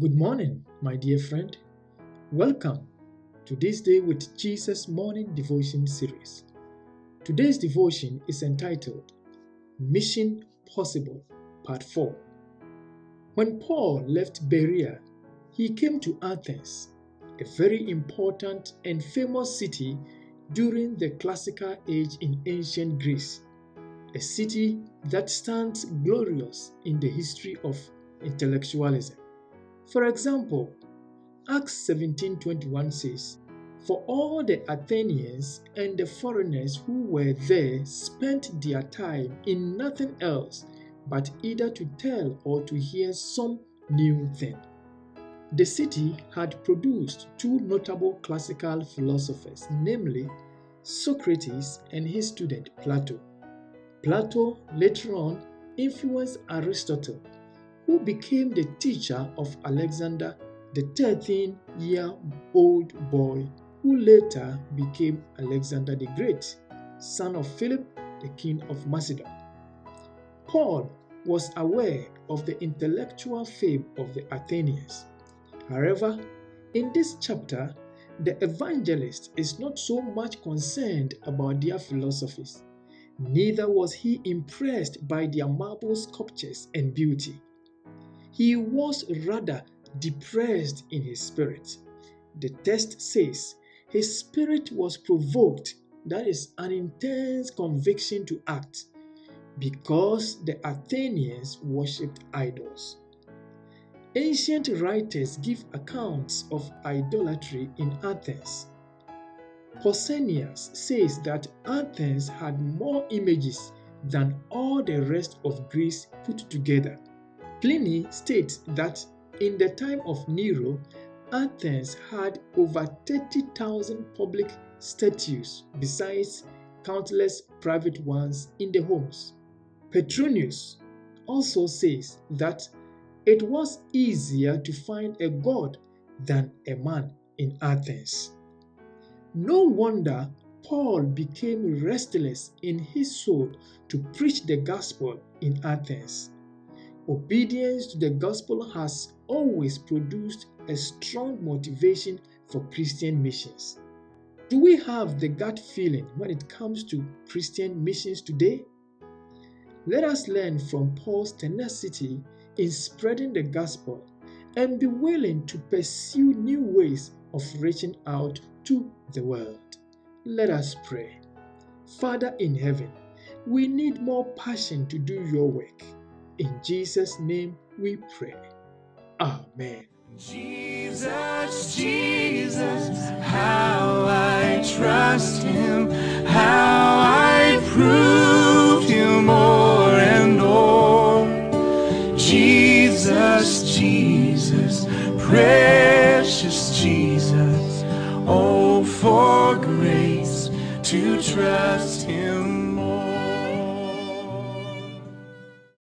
Good morning, my dear friend. Welcome to this day with Jesus morning devotion series. Today's devotion is entitled Mission Possible, Part 4. When Paul left Berea, he came to Athens, a very important and famous city during the classical age in ancient Greece, a city that stands glorious in the history of intellectualism. For example, Acts 17:21 says, "For all the Athenians and the foreigners who were there spent their time in nothing else but either to tell or to hear some new thing." The city had produced two notable classical philosophers, namely Socrates and his student Plato. Plato later on influenced Aristotle who became the teacher of Alexander, the 13 year old boy who later became Alexander the Great, son of Philip, the king of Macedon. Paul was aware of the intellectual fame of the Athenians. However, in this chapter, the evangelist is not so much concerned about their philosophies, neither was he impressed by their marble sculptures and beauty. He was rather depressed in his spirit. The text says his spirit was provoked, that is, an intense conviction to act, because the Athenians worshipped idols. Ancient writers give accounts of idolatry in Athens. Pausanias says that Athens had more images than all the rest of Greece put together. Pliny states that in the time of Nero, Athens had over 30,000 public statues besides countless private ones in the homes. Petronius also says that it was easier to find a god than a man in Athens. No wonder Paul became restless in his soul to preach the gospel in Athens. Obedience to the gospel has always produced a strong motivation for Christian missions. Do we have the gut feeling when it comes to Christian missions today? Let us learn from Paul's tenacity in spreading the gospel and be willing to pursue new ways of reaching out to the world. Let us pray. Father in heaven, we need more passion to do your work. In Jesus' name we pray. Amen. Jesus, Jesus, how I trust him, how I prove him more and more. Jesus, Jesus, precious Jesus, oh, for grace to trust him.